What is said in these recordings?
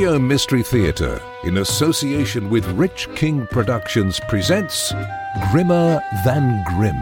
Audio Mystery Theatre, in association with Rich King Productions, presents Grimmer Than Grimm.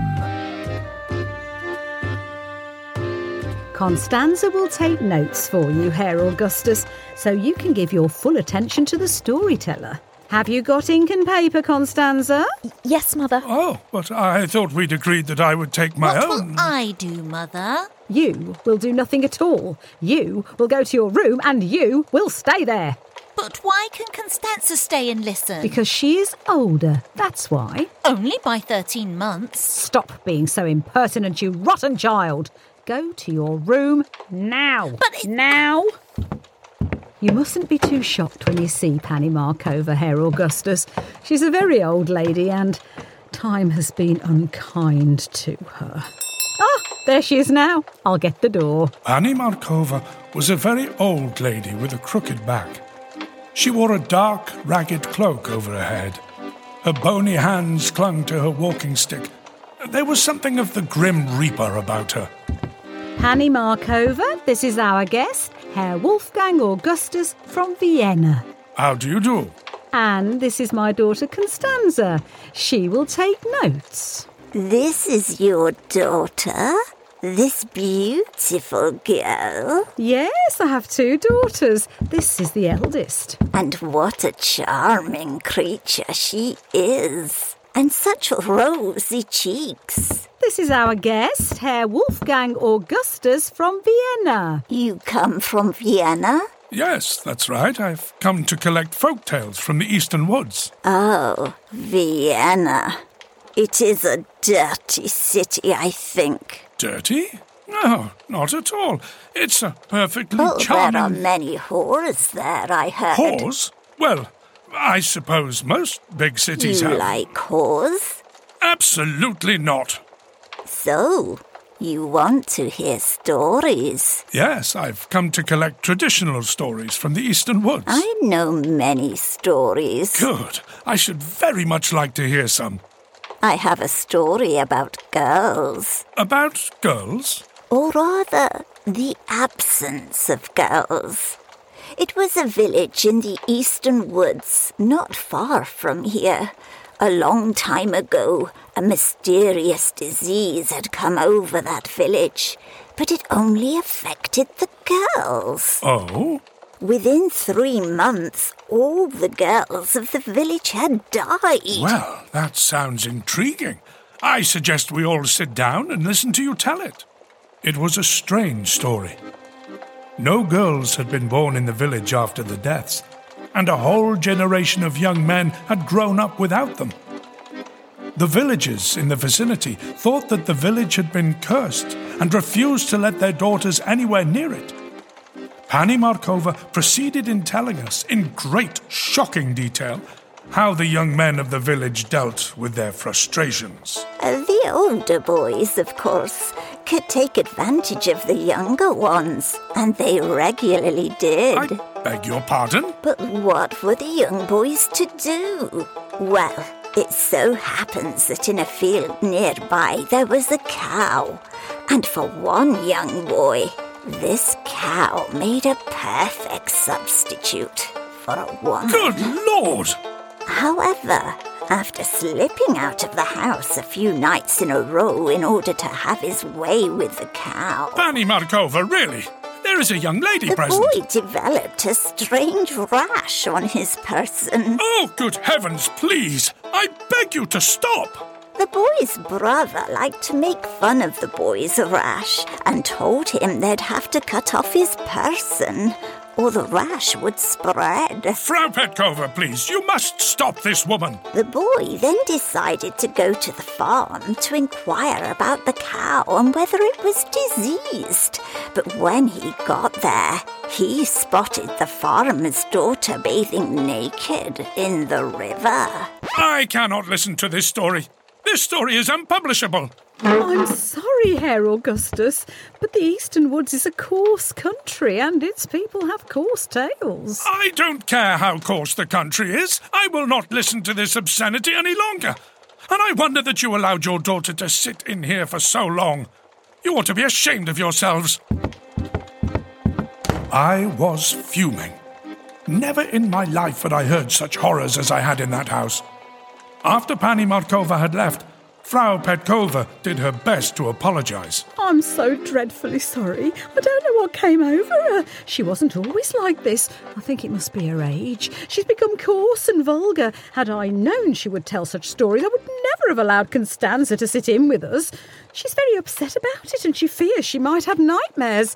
Constanza will take notes for you, Herr Augustus, so you can give your full attention to the storyteller. Have you got ink and paper, Constanza? Yes, Mother. Oh, but I thought we'd agreed that I would take my What own. will I do, Mother? You will do nothing at all. You will go to your room and you will stay there. But why can Constanza stay and listen? Because she is older, that's why. Only by 13 months. Stop being so impertinent, you rotten child. Go to your room now. But it- now. You mustn't be too shocked when you see Pani Markova, Herr Augustus. She's a very old lady and time has been unkind to her. Ah, there she is now. I'll get the door. Pani Markova was a very old lady with a crooked back. She wore a dark, ragged cloak over her head. Her bony hands clung to her walking stick. There was something of the Grim Reaper about her. Pani Markova, this is our guest, Herr Wolfgang Augustus from Vienna. How do you do? And this is my daughter Constanza. She will take notes. This is your daughter? This beautiful girl? Yes, I have two daughters. This is the eldest. And what a charming creature she is. And such rosy cheeks. This is our guest, Herr Wolfgang Augustus from Vienna. You come from Vienna? Yes, that's right. I've come to collect folk tales from the eastern woods. Oh, Vienna. It is a dirty city, I think. Dirty? No, not at all. It's a perfectly charming. Oh, there are many whores there, I heard. Whores? Well, I suppose most big cities You have. like whores? Absolutely not. So, you want to hear stories? Yes, I've come to collect traditional stories from the eastern woods. I know many stories. Good. I should very much like to hear some. I have a story about girls, About girls? or rather, the absence of girls. It was a village in the eastern woods, not far from here. A long time ago, a mysterious disease had come over that village, but it only affected the girls. Oh? Within three months, all the girls of the village had died. Well, that sounds intriguing. I suggest we all sit down and listen to you tell it. It was a strange story. No girls had been born in the village after the deaths, and a whole generation of young men had grown up without them. The villagers in the vicinity thought that the village had been cursed and refused to let their daughters anywhere near it. Pani Markova proceeded in telling us, in great, shocking detail, how the young men of the village dealt with their frustrations. Uh, The older boys, of course, could take advantage of the younger ones, and they regularly did. I beg your pardon? But what were the young boys to do? Well, it so happens that in a field nearby there was a cow, and for one young boy, this cow made a perfect substitute for a woman. Good Lord! However, after slipping out of the house a few nights in a row in order to have his way with the cow, Pani Markova, really? There is a young lady the present. boy developed a strange rash on his person. Oh, good heavens, please! I beg you to stop! The boy's brother liked to make fun of the boy's rash and told him they'd have to cut off his person or the rash would spread. Frau Petkova, please, you must stop this woman. The boy then decided to go to the farm to inquire about the cow and whether it was diseased. But when he got there, he spotted the farmer's daughter bathing naked in the river. I cannot listen to this story. This story is unpublishable. I'm sorry, Herr Augustus, but the Eastern Woods is a coarse country and its people have coarse tales. I don't care how coarse the country is. I will not listen to this obscenity any longer. And I wonder that you allowed your daughter to sit in here for so long. You ought to be ashamed of yourselves. I was fuming. Never in my life had I heard such horrors as I had in that house. After Pani Markova had left, Frau Petkova did her best to apologize. I'm so dreadfully sorry. I don't know what came over her. She wasn't always like this. I think it must be her age. She's become coarse and vulgar. Had I known she would tell such stories, I would never have allowed Constanza to sit in with us. She's very upset about it and she fears she might have nightmares.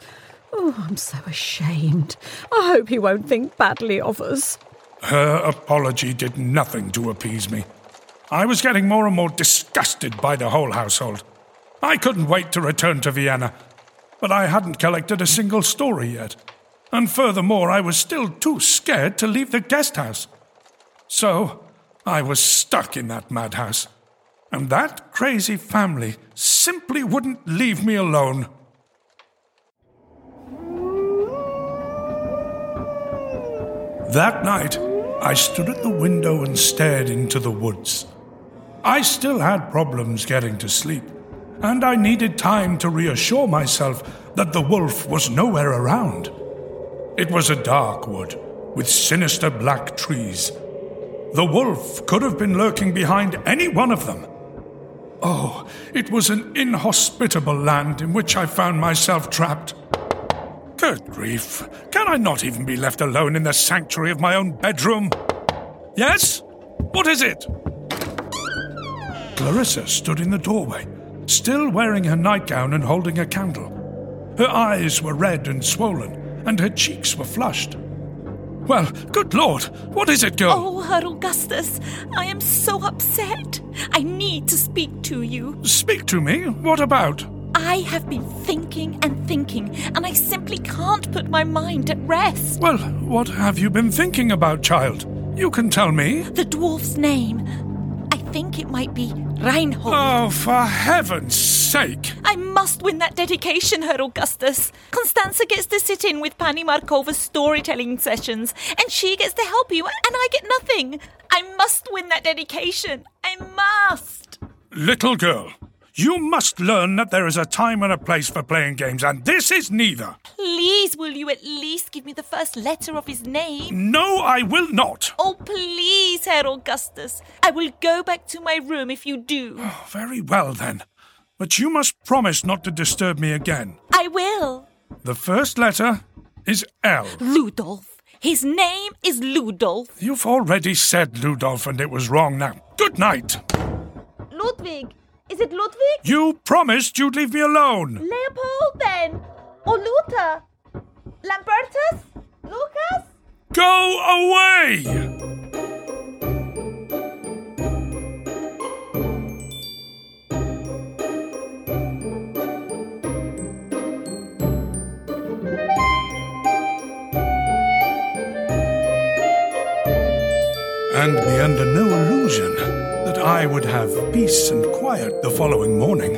Oh, I'm so ashamed. I hope he won't think badly of us. Her apology did nothing to appease me. I was getting more and more disgusted by the whole household. I couldn't wait to return to Vienna, but I hadn't collected a single story yet. And furthermore, I was still too scared to leave the guest house. So, I was stuck in that madhouse. And that crazy family simply wouldn't leave me alone. That night, I stood at the window and stared into the woods. I still had problems getting to sleep, and I needed time to reassure myself that the wolf was nowhere around. It was a dark wood with sinister black trees. The wolf could have been lurking behind any one of them. Oh, it was an inhospitable land in which I found myself trapped. Good grief, can I not even be left alone in the sanctuary of my own bedroom? Yes? What is it? Clarissa stood in the doorway, still wearing her nightgown and holding a candle. Her eyes were red and swollen, and her cheeks were flushed. Well, good Lord, what is it, girl? Oh, Herr Augustus, I am so upset. I need to speak to you. Speak to me. What about? I have been thinking and thinking, and I simply can't put my mind at rest. Well, what have you been thinking about, child? You can tell me. The dwarf's name. I think it might be Reinhold. Oh, for heaven's sake! I must win that dedication, Herr Augustus. Constanza gets to sit in with Pani Markova's storytelling sessions, and she gets to help you, and I get nothing. I must win that dedication. I must. Little girl, you must learn that there is a time and a place for playing games, and this is neither. Please, will you at least give me the first letter of his name? No, I will not. Oh, please, Herr Augustus. I will go back to my room if you do. Oh, very well, then. But you must promise not to disturb me again. I will. The first letter is L. Ludolf. His name is Ludolf. You've already said Ludolf, and it was wrong now. Good night. Ludwig. Is it Ludwig? You promised you'd leave me alone. Leopold, then. Or Luther. Lambertus? Lucas? Go away! I would have peace and quiet the following morning.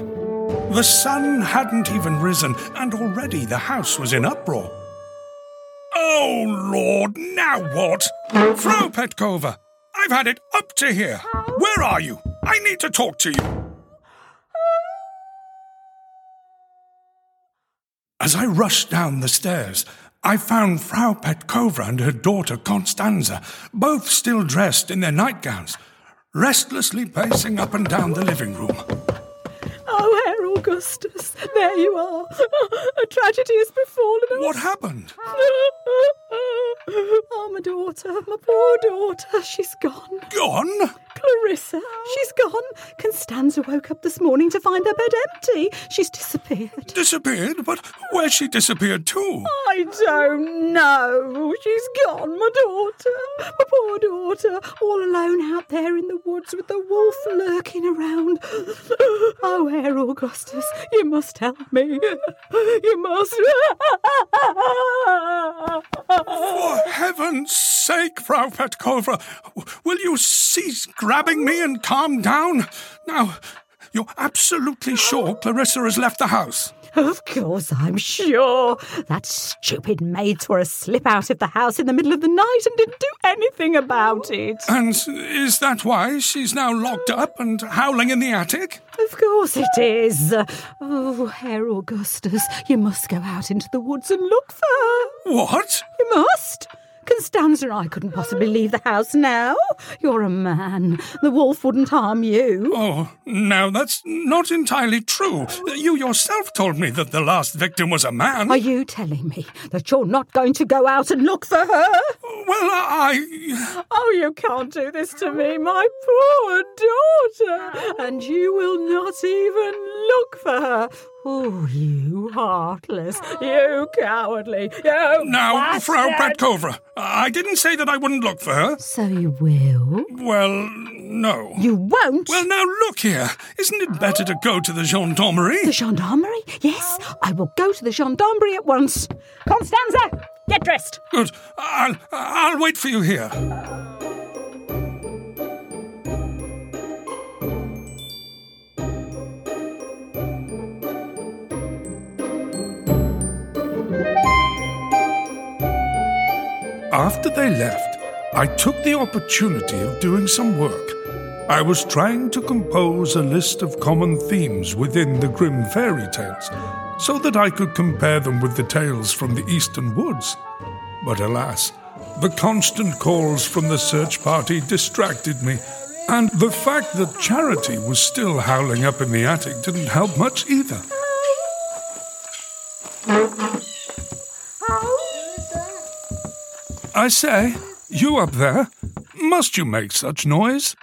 The sun hadn't even risen, and already the house was in uproar. Oh, Lord, now what? Frau Petkova, I've had it up to here. Where are you? I need to talk to you. As I rushed down the stairs, I found Frau Petkova and her daughter Constanza, both still dressed in their nightgowns, restlessly pacing up and down the living room. Oh, Herr Augustus, there you are. A tragedy has befallen us. What happened? Oh, my daughter, my poor daughter, she's gone. Gone? Clarissa, she's gone. Constanza woke up this morning to find her bed empty. She's disappeared. Disappeared? But where's she disappeared to? I don't know. She's gone, my daughter. My poor daughter, all alone out there in the woods with the wolf lurking around. Oh, Herr Augustus, you must help me. You must. For heaven's sake, Frau Petkova, will you cease grabbing me and calm down? Now, you're absolutely sure Clarissa has left the house. Of course, I'm sure. That stupid maid tore a slip out of the house in the middle of the night and didn't do anything about it. And is that why she's now locked up and howling in the attic? Of course it is. Oh, Herr Augustus, you must go out into the woods and look for her. What? You must. Constanza and I couldn't possibly leave the house now. You're a man. The wolf wouldn't harm you. Oh, now that's not entirely true. You yourself told me that the last victim was a man. Are you telling me that you're not going to go out and look for her? Well, I. Oh, you can't do this to me, my poor daughter. And you will not even look for her. Oh, you heartless, you cowardly, you. Now, bastard. Frau Petkova, I didn't say that I wouldn't look for her. So you will? Well, no. You won't? Well, now look here. Isn't it better to go to the gendarmerie? The gendarmerie? Yes, I will go to the gendarmerie at once. Constanza, get dressed. Good. I'll, I'll wait for you here. After they left, I took the opportunity of doing some work. I was trying to compose a list of common themes within the Grimm fairy tales so that I could compare them with the tales from the Eastern Woods. But alas, the constant calls from the search party distracted me, and the fact that Charity was still howling up in the attic didn't help much either. I say, you up there, must you make such noise?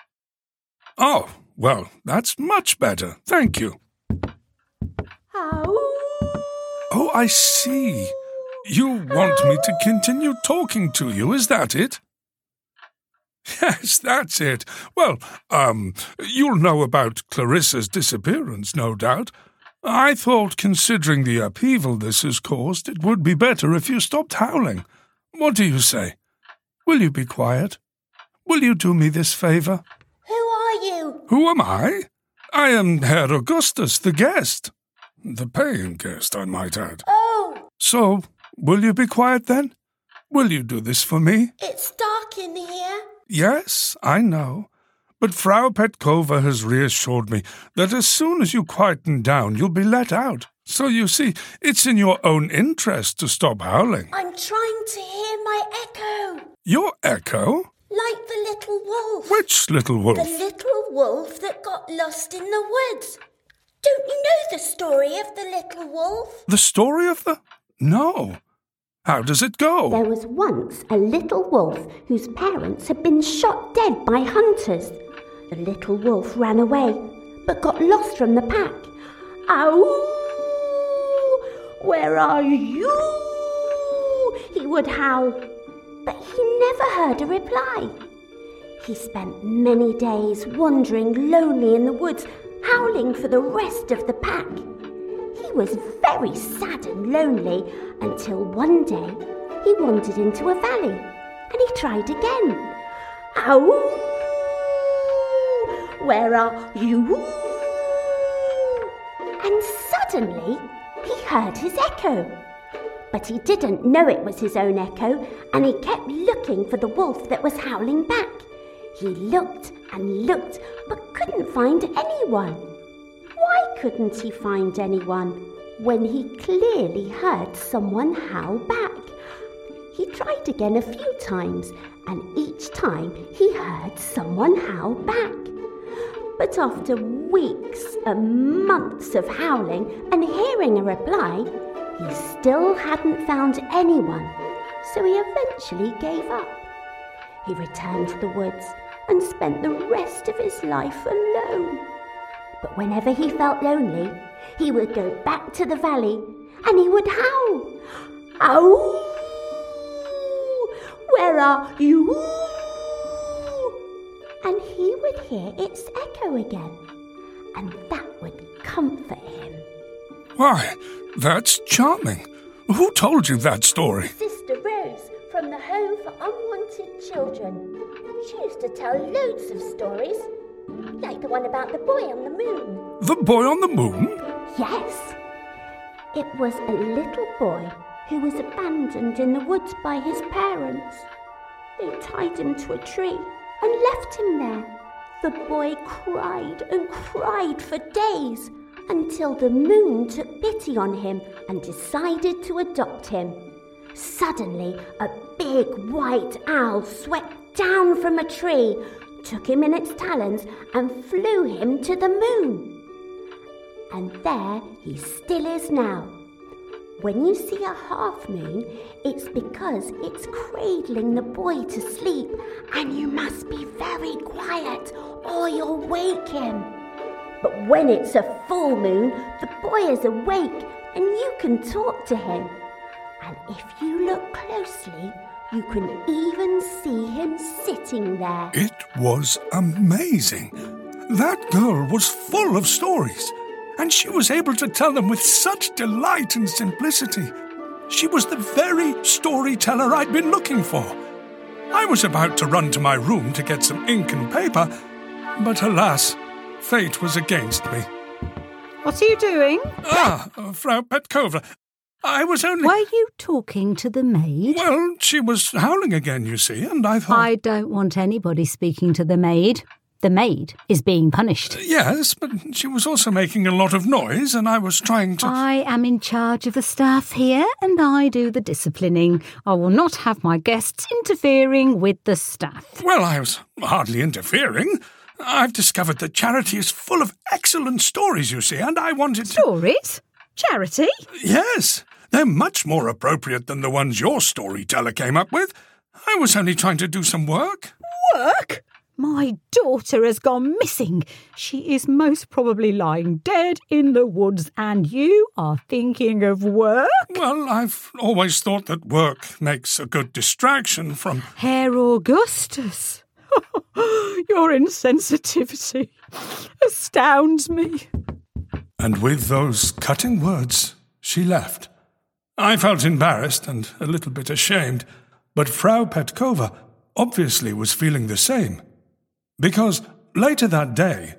Oh, well, that's much better, thank you. Oh, I see. You want me to continue talking to you, is that it? Yes, that's it. Well, um, you'll know about Clarissa's disappearance, no doubt. I thought, considering the upheaval this has caused, it would be better if you stopped howling. What do you say? Will you be quiet? Will you do me this favour? Who are you? Who am I? I am Herr Augustus, the guest. The paying guest, I might add. Oh, So, will you be quiet then? Will you do this for me? it's dark in here. Yes, I know. But Frau Petkova has reassured me that as soon as you quieten down, you'll be let out. So you see, it's in your own interest to stop howling. I'm trying to hear my echo. Your echo? Like the little wolf. Which little wolf? The little wolf that got lost in the woods. Don't you know the story of the little wolf? The story of the. No. How does it go? There was once a little wolf whose parents had been shot dead by hunters. The little wolf ran away, but got lost from the pack. Ow! Where are you? He would howl, but he never heard a reply. He spent many days wandering lonely in the woods, howling for the rest of the pack. He was very sad and lonely until one day he wandered into a valley and he tried again. Ow! Where are you? And suddenly he heard his echo. But he didn't know it was his own echo and he kept looking for the wolf that was howling back. He looked and looked but couldn't find anyone. Why couldn't he find anyone when he clearly heard someone howl back? He tried again a few times, and each time he heard someone howl back. But after weeks and months of howling and hearing a reply, he still hadn't found anyone, so he eventually gave up. He returned to the woods and spent the rest of his life alone. But whenever he felt lonely, he would go back to the valley and he would howl. Ow! Where are you? And he would hear its echo again, and that would comfort him. Why, that's charming. Who told you that story? Sister Rose from the Home for Unwanted Children. She used to tell loads of stories, like the one about the boy on the moon. The boy on the moon? Yes, it was a little boy who was abandoned in the woods by his parents. They tied him to a tree and left him there. The boy cried and cried for days until the moon took pity on him and decided to adopt him. Suddenly, a big white owl swept down from a tree, took him in its talons, and flew him to the moon. And there he still is now. When you see a half moon, it's because it's cradling the boy to sleep, and you must be very quiet or you'll wake him. But when it's a full moon, the boy is awake and you can talk to him. And if you look closely, you can even see him sitting there. It was amazing. That girl was full of stories, and she was able to tell them with such delight and simplicity. She was the very storyteller I'd been looking for. I was about to run to my room to get some ink and paper, but alas, fate was against me. What are you doing? Ah, Frau Petkova, I was only. Were you talking to the maid? Well, she was howling again, you see, and I thought. I don't want anybody speaking to the maid. The maid is being punished. Yes, but she was also making a lot of noise, and I was trying to. I am in charge of the staff here, and I do the disciplining. I will not have my guests interfering with the staff. Well, I was hardly interfering. I've discovered that Charity is full of excellent stories, you see, and I wanted to. Stories? Charity? Yes, they're much more appropriate than the ones your storyteller came up with. I was only trying to do some work. Work? My daughter has gone missing. She is most probably lying dead in the woods, and you are thinking of work? Well, I've always thought that work makes a good distraction from. Herr Augustus. Your insensitivity astounds me. And with those cutting words, she left. I felt embarrassed and a little bit ashamed, but Frau Petkova obviously was feeling the same. Because later that day,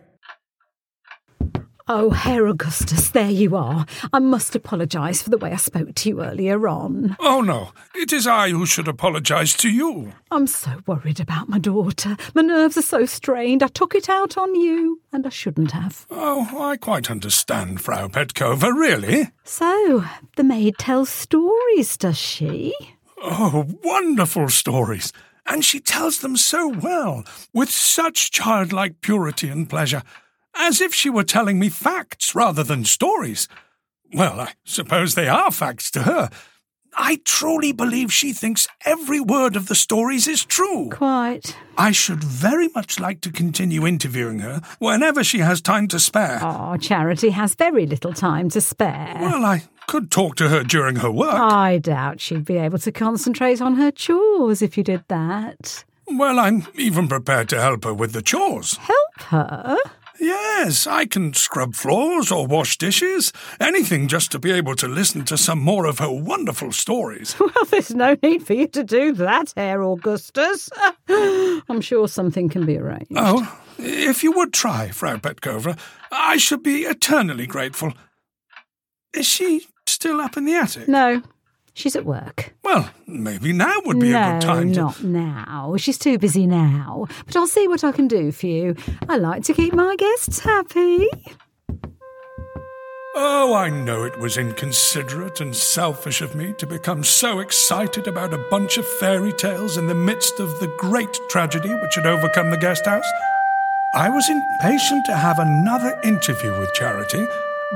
Oh, Herr Augustus, there you are. I must apologise for the way I spoke to you earlier on. Oh, no, it is I who should apologise to you. I'm so worried about my daughter. My nerves are so strained. I took it out on you, and I shouldn't have. Oh, I quite understand, Frau Petkova, really. So, the maid tells stories, does she? Oh, wonderful stories. And she tells them so well, with such childlike purity and pleasure as if she were telling me facts rather than stories. Well, I suppose they are facts to her. I truly believe she thinks every word of the stories is true. Quite. I should very much like to continue interviewing her whenever she has time to spare. Oh, Charity has very little time to spare. Well, I could talk to her during her work. I doubt she'd be able to concentrate on her chores if you did that. Well, I'm even prepared to help her with the chores. Help her? Yes, I can scrub floors or wash dishes, anything just to be able to listen to some more of her wonderful stories. Well, there's no need for you to do that, Herr Augustus. I'm sure something can be arranged. Oh, if you would try, Frau Petkova, I should be eternally grateful. Is she still up in the attic? No, she's at work. Well, maybe now would be no, a good time to. not now. She's too busy now. But I'll see what I can do for you. I like to keep my guests happy. Oh, I know it was inconsiderate and selfish of me to become so excited about a bunch of fairy tales in the midst of the great tragedy which had overcome the guest house. I was impatient to have another interview with Charity,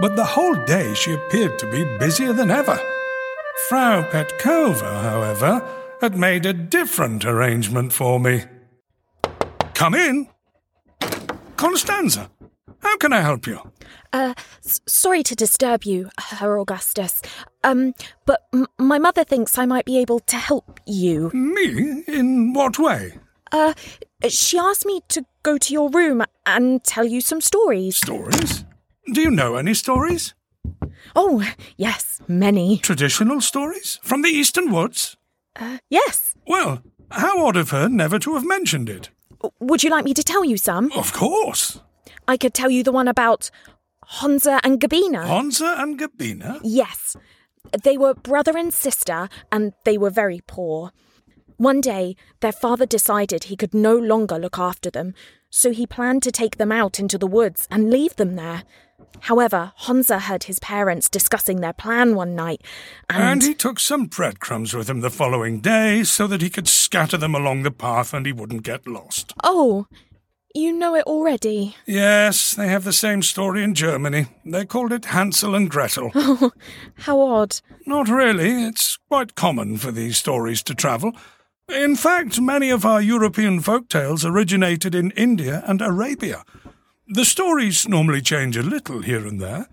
but the whole day she appeared to be busier than ever. Frau Petkova, however, had made a different arrangement for me. Come in. Constanza, how can I help you? Uh, s- sorry to disturb you, Herr Augustus. Um, but m- my mother thinks I might be able to help you. Me? In what way? Uh, she asked me to go to your room and tell you some stories. Stories? Do you know any stories? Oh, yes, many. Traditional stories? From the Eastern Woods? Uh, yes. Well, how odd of her never to have mentioned it. Would you like me to tell you some? Of course. I could tell you the one about Honza and Gabina. Honza and Gabina? Yes. They were brother and sister, and they were very poor. One day, their father decided he could no longer look after them, so he planned to take them out into the woods and leave them there. However, Honza heard his parents discussing their plan one night, and, And he took some breadcrumbs with him the following day so that he could scatter them along the path and he wouldn't get lost. oh, you know it already. Yes, they have the same story in Germany. They called it Hansel and Gretel. Oh, how odd. Not really. It's quite common for these stories to travel. In fact, many of our European folk tales originated in India and Arabia. The stories normally change a little here and there.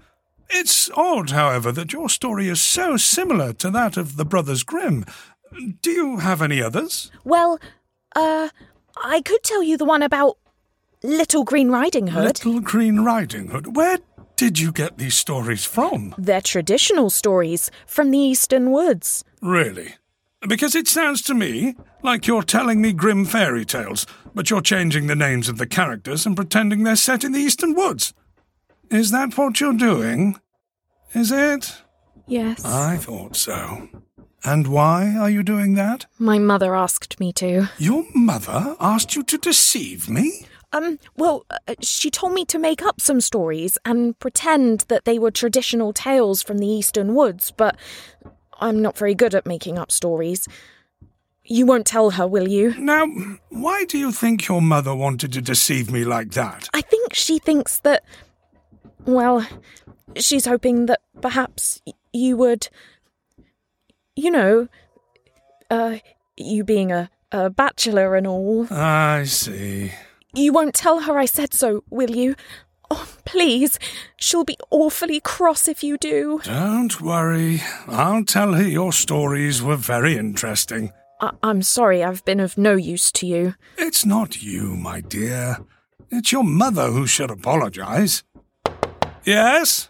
It's odd, however, that your story is so similar to that of the Brothers Grimm. Do you have any others? Well, uh, I could tell you the one about Little Green Riding Hood. Little Green Riding Hood. Where did you get these stories from? They're traditional stories from the Eastern Woods. Really? Because it sounds to me like you're telling me Grimm fairy tales, but you're changing the names of the characters and pretending they're set in the Eastern Woods. Is that what you're doing? Is it? Yes. I thought so. And why are you doing that? My mother asked me to. Your mother asked you to deceive me? Um, well, uh, she told me to make up some stories and pretend that they were traditional tales from the Eastern Woods, but I'm not very good at making up stories. You won't tell her, will you? Now, why do you think your mother wanted to deceive me like that? I think she thinks that. Well, she's hoping that perhaps you would. You know, uh, you being a, a bachelor and all. I see. You won't tell her I said so, will you? Oh, please. She'll be awfully cross if you do. Don't worry. I'll tell her your stories were very interesting. I- I'm sorry I've been of no use to you. It's not you, my dear. It's your mother who should apologize. Yes?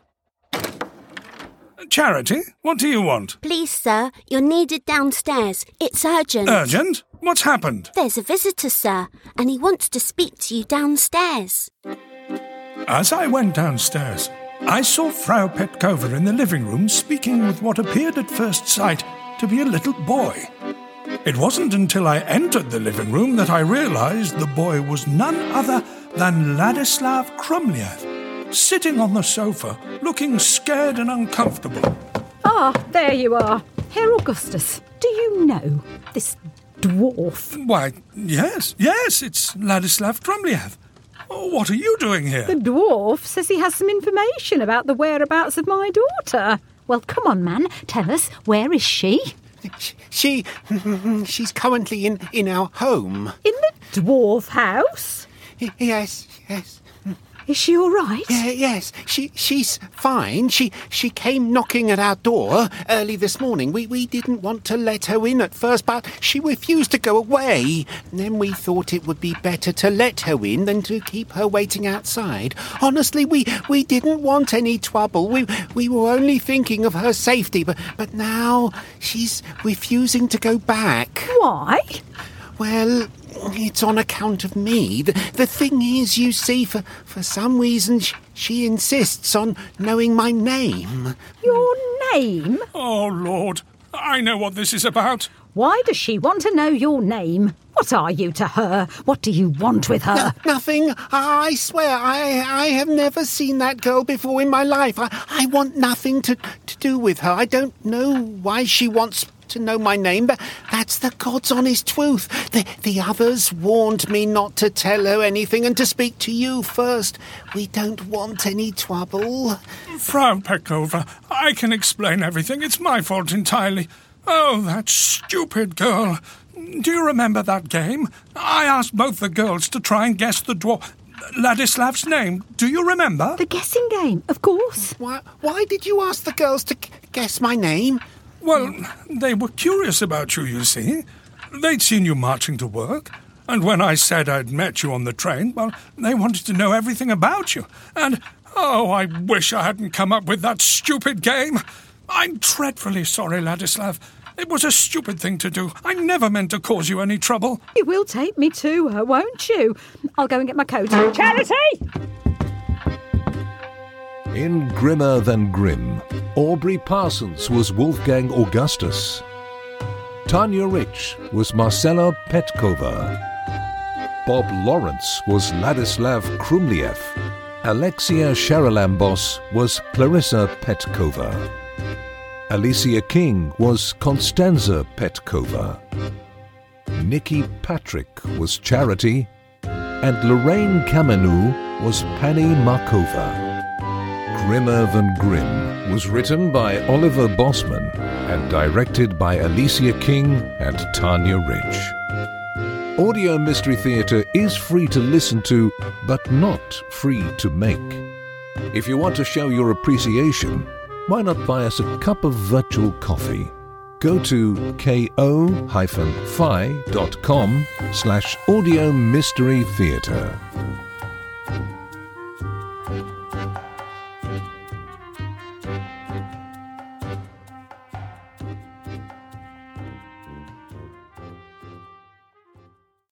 Charity, what do you want? Please, sir, you're needed downstairs. It's urgent. Urgent? What's happened? There's a visitor, sir, and he wants to speak to you downstairs. As I went downstairs, I saw Frau Petkova in the living room speaking with what appeared at first sight to be a little boy. It wasn't until I entered the living room that I realized the boy was none other than Ladislav Krumliev, sitting on the sofa, looking scared and uncomfortable. Ah, there you are. Herr Augustus, do you know this dwarf? Why, yes, yes, it's Ladislav Krumliev. Oh, What are you doing here? The dwarf says he has some information about the whereabouts of my daughter. Well, come on, man, tell us, where is she? She, she's currently in, in our home. In the dwarf house? Y- Yes, yes. Is she all right? Yeah, yes, she she's fine. She she came knocking at our door early this morning. We we didn't want to let her in at first, but she refused to go away. And then we thought it would be better to let her in than to keep her waiting outside. Honestly, we we didn't want any trouble. We we were only thinking of her safety, but but now she's refusing to go back. Why? Well, it's on account of me. The, the thing is, you see, for, for some reason, sh- she insists on knowing my name. Your name? Oh, Lord, I know what this is about. Why does she want to know your name? What are you to her? What do you want with her? Nothing. I swear, I I have never seen that girl before in my life. I, I want nothing to, to do with her. I don't know why she wants to know my name, but that's the God's honest truth. The, the others warned me not to tell her anything and to speak to you first. We don't want any trouble. Frau Petkova, I can explain everything. It's my fault entirely. Oh, that stupid girl. Do you remember that game? I asked both the girls to try and guess the dwarf. Ladislav's name. Do you remember? The guessing game, of course. Why, why did you ask the girls to g- guess my name? Well, they were curious about you, you see. They'd seen you marching to work. And when I said I'd met you on the train, well, they wanted to know everything about you. And, oh, I wish I hadn't come up with that stupid game. I'm dreadfully sorry, Ladislav. It was a stupid thing to do. I never meant to cause you any trouble. You will take me to her, won't you? I'll go and get my coat. Charity! In Grimmer Than Grimm, Aubrey Parsons was Wolfgang Augustus. Tanya Rich was Marcella Petkova. Bob Lawrence was Ladislav Krumliev. Alexia Charalambos was Clarissa Petkova. Alicia King was Constanza Petkova. Nikki Patrick was Charity, and Lorraine Kamenou was Pani Markova. Grimmer Than Grimm was written by Oliver Bosman and directed by Alicia King and Tanya Rich. Audio Mystery Theatre is free to listen to, but not free to make. If you want to show your appreciation, why not buy us a cup of virtual coffee? Go to ko-fi.com slash audio mystery theatre.